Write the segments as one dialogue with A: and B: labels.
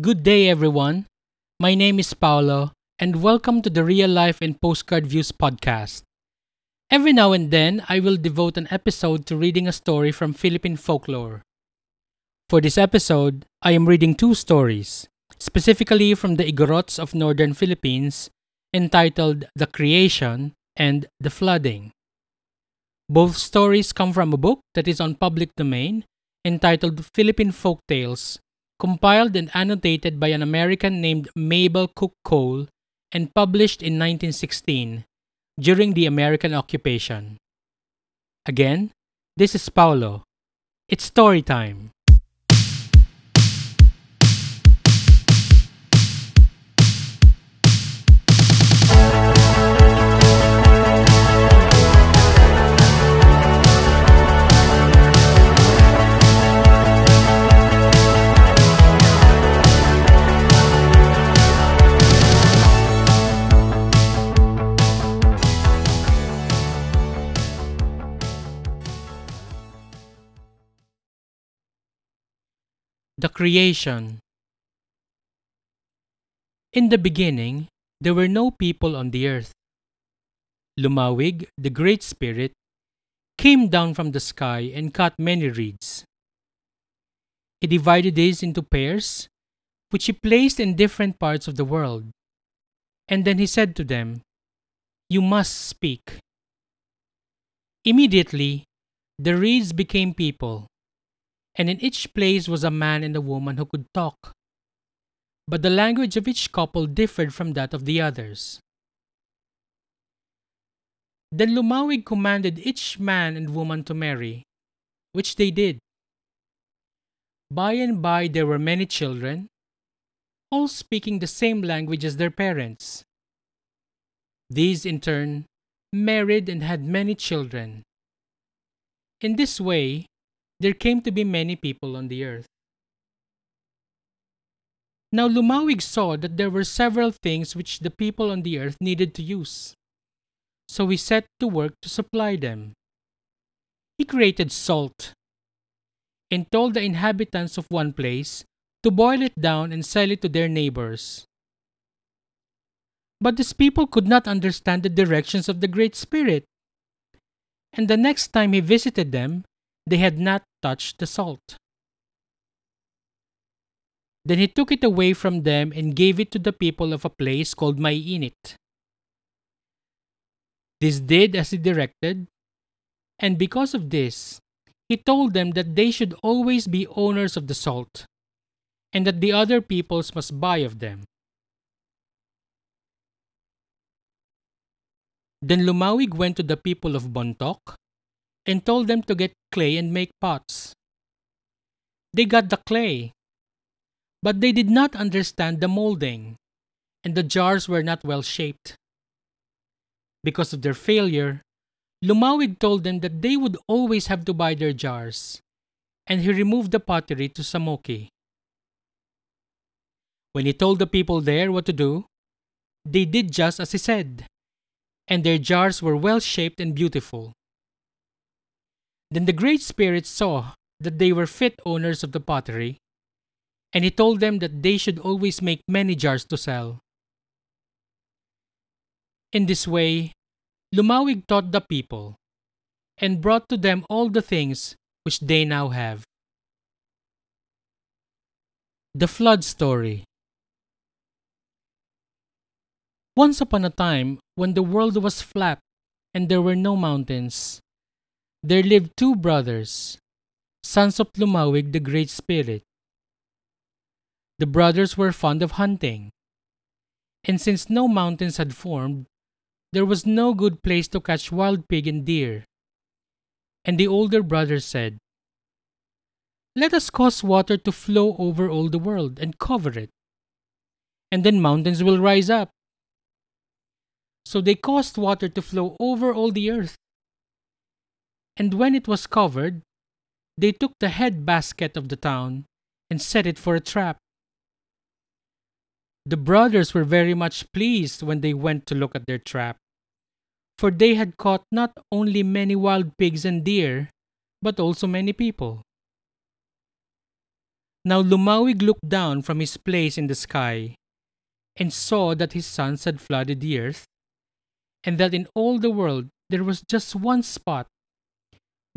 A: Good day, everyone. My name is Paolo, and welcome to the Real Life and Postcard Views podcast. Every now and then, I will devote an episode to reading a story from Philippine folklore. For this episode, I am reading two stories, specifically from the Igorots of northern Philippines, entitled The Creation and The Flooding. Both stories come from a book that is on public domain entitled Philippine Folk Tales compiled and annotated by an American named Mabel Cook Cole and published in 1916 during the American occupation. Again, this is Paolo. It's story time. The Creation In the beginning, there were no people on the earth. Lumawig, the Great Spirit, came down from the sky and cut many reeds. He divided these into pairs, which he placed in different parts of the world. And then he said to them, You must speak. Immediately, the reeds became people and in each place was a man and a woman who could talk. But the language of each couple differed from that of the others. Then Lumawig commanded each man and woman to marry, which they did. By and by there were many children, all speaking the same language as their parents. These, in turn, married and had many children. In this way, there came to be many people on the earth. Now Lumawig saw that there were several things which the people on the earth needed to use. So he set to work to supply them. He created salt and told the inhabitants of one place to boil it down and sell it to their neighbors. But these people could not understand the directions of the Great Spirit. And the next time he visited them, they had not touched the salt. Then he took it away from them and gave it to the people of a place called Mainit. This did as he directed, and because of this, he told them that they should always be owners of the salt, and that the other peoples must buy of them. Then Lumawig went to the people of Bontoc and told them to get clay and make pots. They got the clay, but they did not understand the molding, and the jars were not well shaped. Because of their failure, Lumawig told them that they would always have to buy their jars, and he removed the pottery to Samoki. When he told the people there what to do, they did just as he said, and their jars were well shaped and beautiful. Then the Great Spirit saw that they were fit owners of the pottery, and he told them that they should always make many jars to sell. In this way, Lumawig taught the people, and brought to them all the things which they now have. The Flood Story Once upon a time, when the world was flat and there were no mountains, there lived two brothers, sons of Lumawig the Great Spirit. The brothers were fond of hunting, and since no mountains had formed, there was no good place to catch wild pig and deer. And the older brother said, Let us cause water to flow over all the world and cover it, and then mountains will rise up. So they caused water to flow over all the earth and when it was covered, they took the head basket of the town and set it for a trap. The brothers were very much pleased when they went to look at their trap, for they had caught not only many wild pigs and deer, but also many people. Now Lumawig looked down from his place in the sky and saw that his sons had flooded the earth, and that in all the world there was just one spot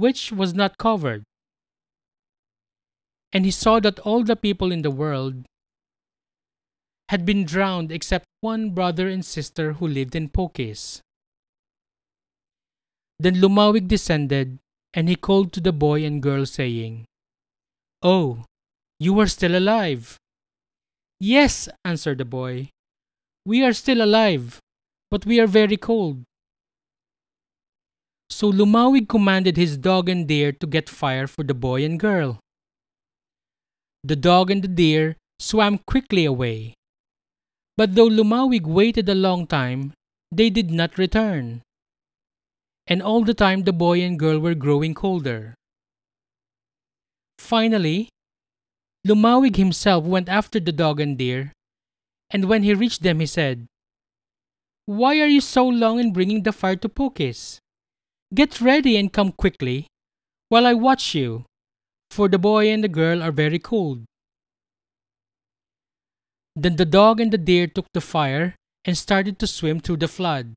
A: which was not covered. And he saw that all the people in the world had been drowned except one brother and sister who lived in Pokis. Then Lumawig descended, and he called to the boy and girl, saying, Oh, you are still alive. Yes, answered the boy. We are still alive, but we are very cold. So Lumawig commanded his dog and deer to get fire for the boy and girl. The dog and the deer swam quickly away. But though Lumawig waited a long time, they did not return. And all the time the boy and girl were growing colder. Finally, Lumawig himself went after the dog and deer, and when he reached them he said, Why are you so long in bringing the fire to Pokis? Get ready and come quickly, while I watch you, for the boy and the girl are very cold. Then the dog and the deer took the fire and started to swim through the flood.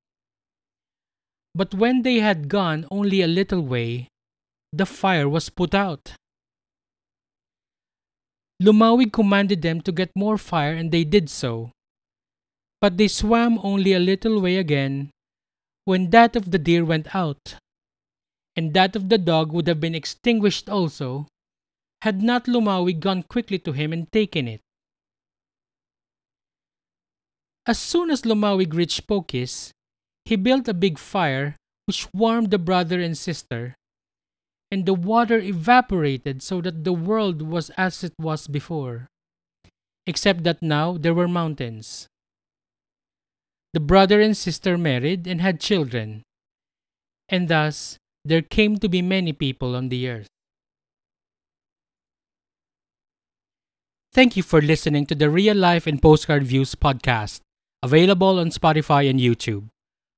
A: But when they had gone only a little way, the fire was put out. Lumawig commanded them to get more fire, and they did so. But they swam only a little way again when that of the deer went out, and that of the dog would have been extinguished also, had not Lumawig gone quickly to him and taken it. As soon as Lumawig reached Pokis, he built a big fire which warmed the brother and sister, and the water evaporated so that the world was as it was before, except that now there were mountains. The brother and sister married and had children, and thus there came to be many people on the earth. Thank you for listening to the Real Life and Postcard Views podcast available on Spotify and YouTube.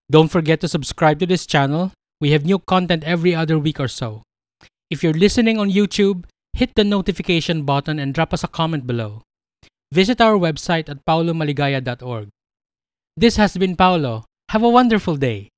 A: Don't forget to subscribe to this channel. We have new content every other week or so. If you're listening on YouTube, hit the notification button and drop us a comment below. Visit our website at paulomaligaya.org. This has been Paolo. Have a wonderful day.